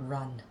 run.